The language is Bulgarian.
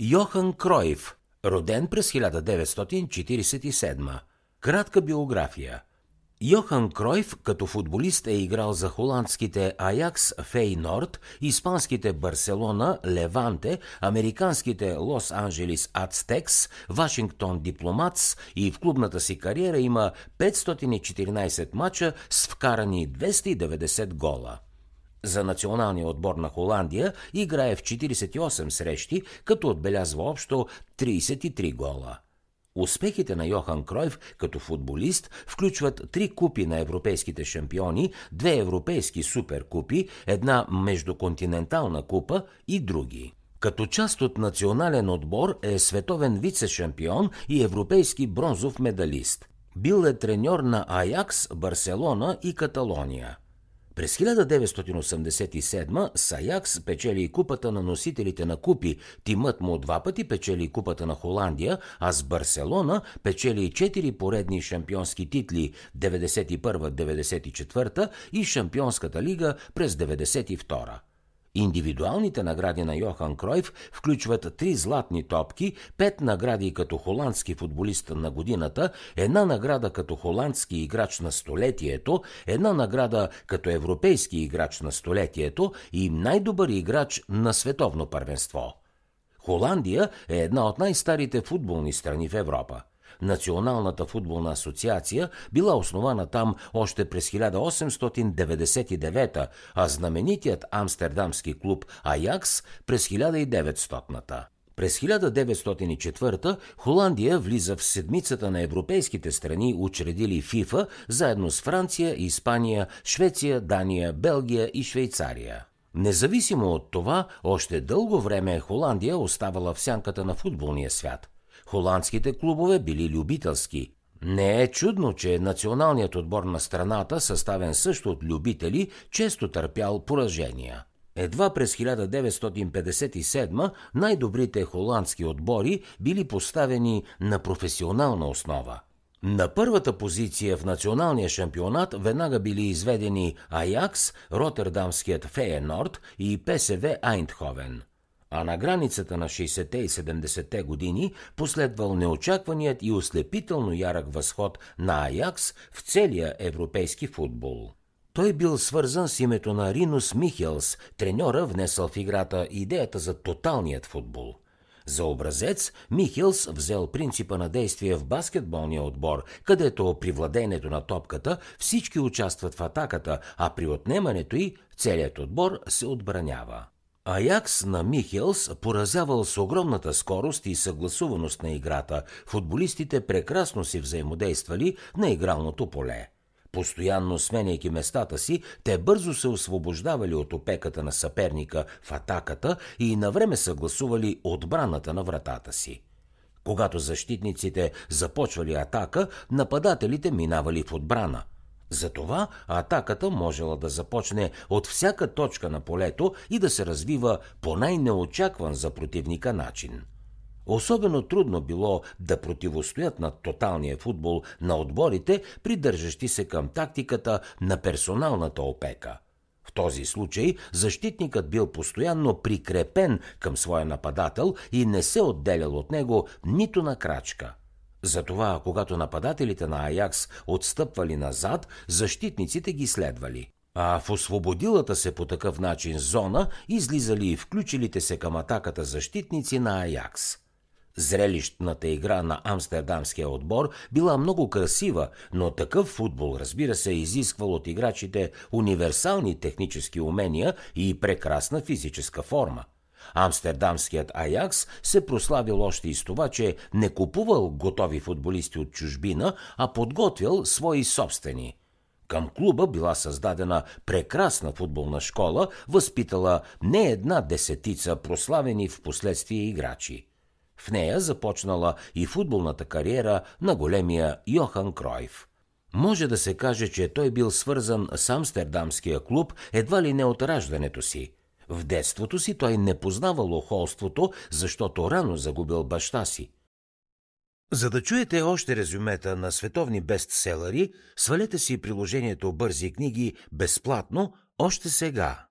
Йохан Кройф, роден през 1947. Кратка биография. Йохан Кройф като футболист е играл за холандските Аякс Фейнорд, испанските Барселона, Леванте, американските Лос Анджелис Ацтекс, Вашингтон Дипломатс и в клубната си кариера има 514 мача с вкарани 290 гола. За националния отбор на Холандия играе в 48 срещи, като отбелязва общо 33 гола. Успехите на Йохан Кройв като футболист включват три купи на европейските шампиони, две европейски суперкупи, една междуконтинентална купа и други. Като част от национален отбор е световен вице-шампион и европейски бронзов медалист. Бил е треньор на Аякс, Барселона и Каталония. През 1987 Саякс печели купата на носителите на купи, тимът му два пъти печели купата на Холандия, а с Барселона печели четири поредни шампионски титли 91-94 и Шампионската лига през 92 Индивидуалните награди на Йохан Кройф включват три златни топки, пет награди като холандски футболист на годината, една награда като холандски играч на столетието, една награда като европейски играч на столетието и най-добър играч на световно първенство. Холандия е една от най-старите футболни страни в Европа – Националната футболна асоциация била основана там още през 1899, а знаменитият амстердамски клуб Аякс през 1900-та. През 1904 Холандия влиза в седмицата на европейските страни, учредили ФИФА, заедно с Франция, Испания, Швеция, Дания, Белгия и Швейцария. Независимо от това, още дълго време Холандия оставала в сянката на футболния свят. Холандските клубове били любителски. Не е чудно, че националният отбор на страната, съставен също от любители, често търпял поражения. Едва през 1957 най-добрите холандски отбори били поставени на професионална основа. На първата позиция в националния шампионат веднага били изведени Аякс, Роттердамският Фейенорд и ПСВ Айндховен – а на границата на 60-те и 70-те години последвал неочакваният и ослепително ярък възход на Аякс в целия европейски футбол. Той бил свързан с името на Ринус Михелс, треньора внесъл в играта идеята за тоталният футбол. За образец Михелс взел принципа на действие в баскетболния отбор, където при владението на топката всички участват в атаката, а при отнемането й целият отбор се отбранява. Аякс на Михелс поразявал с огромната скорост и съгласуваност на играта. Футболистите прекрасно си взаимодействали на игралното поле. Постоянно сменяйки местата си, те бързо се освобождавали от опеката на съперника в атаката и навреме съгласували отбраната на вратата си. Когато защитниците започвали атака, нападателите минавали в отбрана – затова атаката можела да започне от всяка точка на полето и да се развива по най-неочакван за противника начин. Особено трудно било да противостоят на тоталния футбол на отборите, придържащи се към тактиката на персоналната опека. В този случай защитникът бил постоянно прикрепен към своя нападател и не се отделял от него нито на крачка – затова, когато нападателите на Аякс отстъпвали назад, защитниците ги следвали. А в освободилата се по такъв начин зона излизали и включилите се към атаката защитници на Аякс. Зрелищната игра на амстердамския отбор била много красива, но такъв футбол, разбира се, изисквал от играчите универсални технически умения и прекрасна физическа форма. Амстердамският Аякс се прославил още и с това, че не купувал готови футболисти от чужбина, а подготвил свои собствени. Към клуба била създадена прекрасна футболна школа, възпитала не една десетица прославени в последствие играчи. В нея започнала и футболната кариера на големия Йохан Кройф. Може да се каже, че той бил свързан с Амстердамския клуб едва ли не от раждането си – в детството си той не познавал охолството, защото рано загубил баща си. За да чуете още резюмета на световни бестселери, свалете си приложението Бързи книги безплатно още сега.